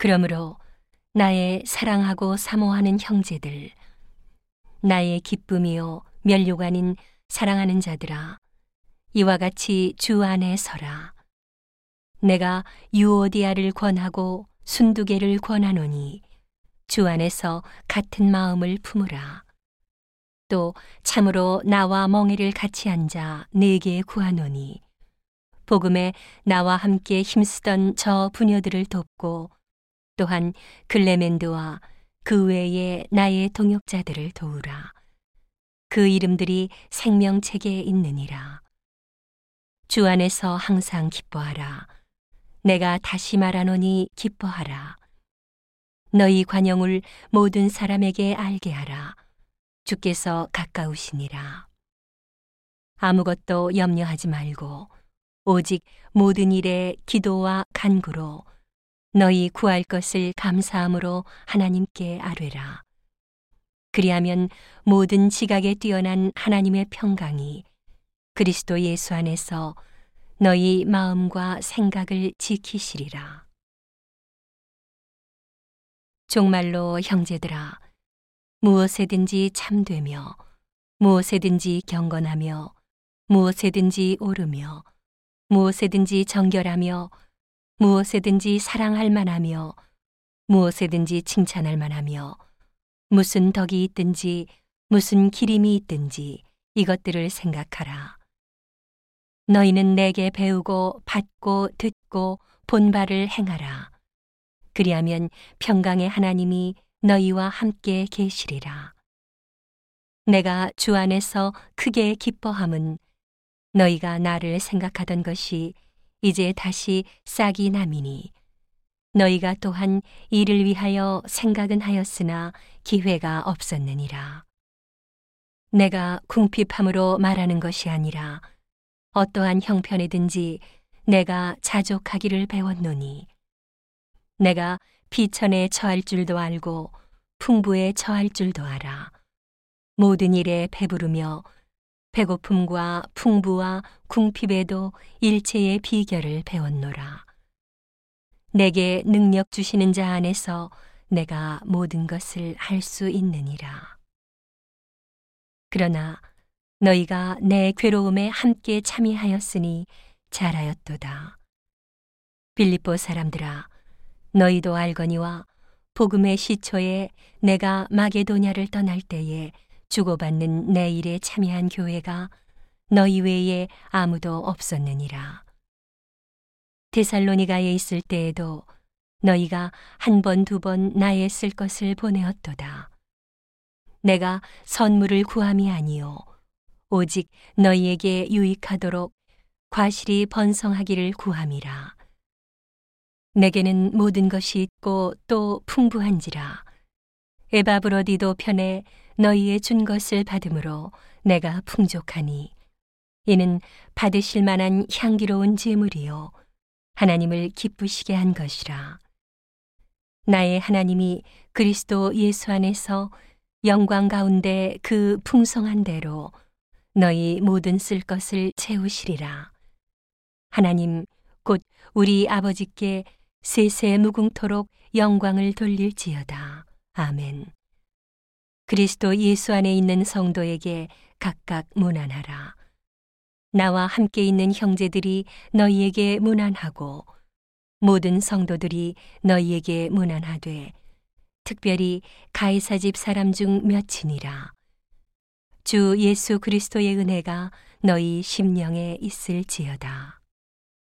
그러므로 나의 사랑하고 사모하는 형제들, 나의 기쁨이요 멸류가 아닌 사랑하는 자들아, 이와 같이 주 안에 서라. 내가 유오디아를 권하고 순두개를 권하노니 주 안에서 같은 마음을 품으라. 또 참으로 나와 멍에를 같이 앉아 내게 구하노니 복음에 나와 함께 힘쓰던 저 부녀들을 돕고 또한 글레멘드와 그 외에 나의 동역자들을 도우라. 그 이름들이 생명책에 있느니라. 주 안에서 항상 기뻐하라. 내가 다시 말하노니 기뻐하라. 너희 관용을 모든 사람에게 알게 하라. 주께서 가까우시니라. 아무것도 염려하지 말고 오직 모든 일에 기도와 간구로 너희 구할 것을 감사함으로 하나님께 아뢰라. 그리하면 모든 지각에 뛰어난 하나님의 평강이 그리스도 예수 안에서 너희 마음과 생각을 지키시리라. 종말로 형제들아, 무엇에든지 참되며, 무엇에든지 경건하며, 무엇에든지 오르며, 무엇에든지 정결하며, 무엇에든지 사랑할 만하며 무엇에든지 칭찬할 만하며 무슨 덕이 있든지 무슨 기림이 있든지 이것들을 생각하라. 너희는 내게 배우고 받고 듣고 본 바를 행하라. 그리하면 평강의 하나님이 너희와 함께 계시리라. 내가 주 안에서 크게 기뻐함은 너희가 나를 생각하던 것이 이제 다시 싹이 남이니 너희가 또한 이를 위하여 생각은 하였으나 기회가 없었느니라. 내가 궁핍함으로 말하는 것이 아니라 어떠한 형편이든지 내가 자족하기를 배웠노니 내가 비천에 처할 줄도 알고 풍부에 처할 줄도 알아 모든 일에 배부르며 배고픔과 풍부와 궁핍에도 일체의 비결을 배웠노라. 내게 능력 주시는 자 안에서 내가 모든 것을 할 수 있느니라. 그러나 너희가 내 괴로움에 함께 참여하였으니 잘하였도다. 빌립보 사람들아, 너희도 알거니와 복음의 시초에 내가 마게도냐를 떠날 때에 주고받는 내 일에 참여한 교회가 너희 외에 아무도 없었느니라. 데살로니가에 있을 때에도 너희가 한 번, 두 번 나의 쓸 것을 보내었도다. 내가 선물을 구함이 아니요. 오직 너희에게 유익하도록 과실이 번성하기를 구함이라. 내게는 모든 것이 있고 또 풍부한지라. 에바브로디도 편에 너희의 준 것을 받음으로 내가 풍족하니 이는 받으실 만한 향기로운 제물이요 하나님을 기쁘시게 한 것이라. 나의 하나님이 그리스도 예수 안에서 영광 가운데 그 풍성한 대로 너희 모든 쓸 것을 채우시리라. 하나님 곧 우리 아버지께 세세 무궁토록 영광을 돌릴지어다. 아멘. 그리스도 예수 안에 있는 성도에게 각각 문안하라. 나와 함께 있는 형제들이 너희에게 문안하고 모든 성도들이 너희에게 문안하되 특별히 가이사 집 사람 중 몇이니라. 주 예수 그리스도의 은혜가 너희 심령에 있을지어다.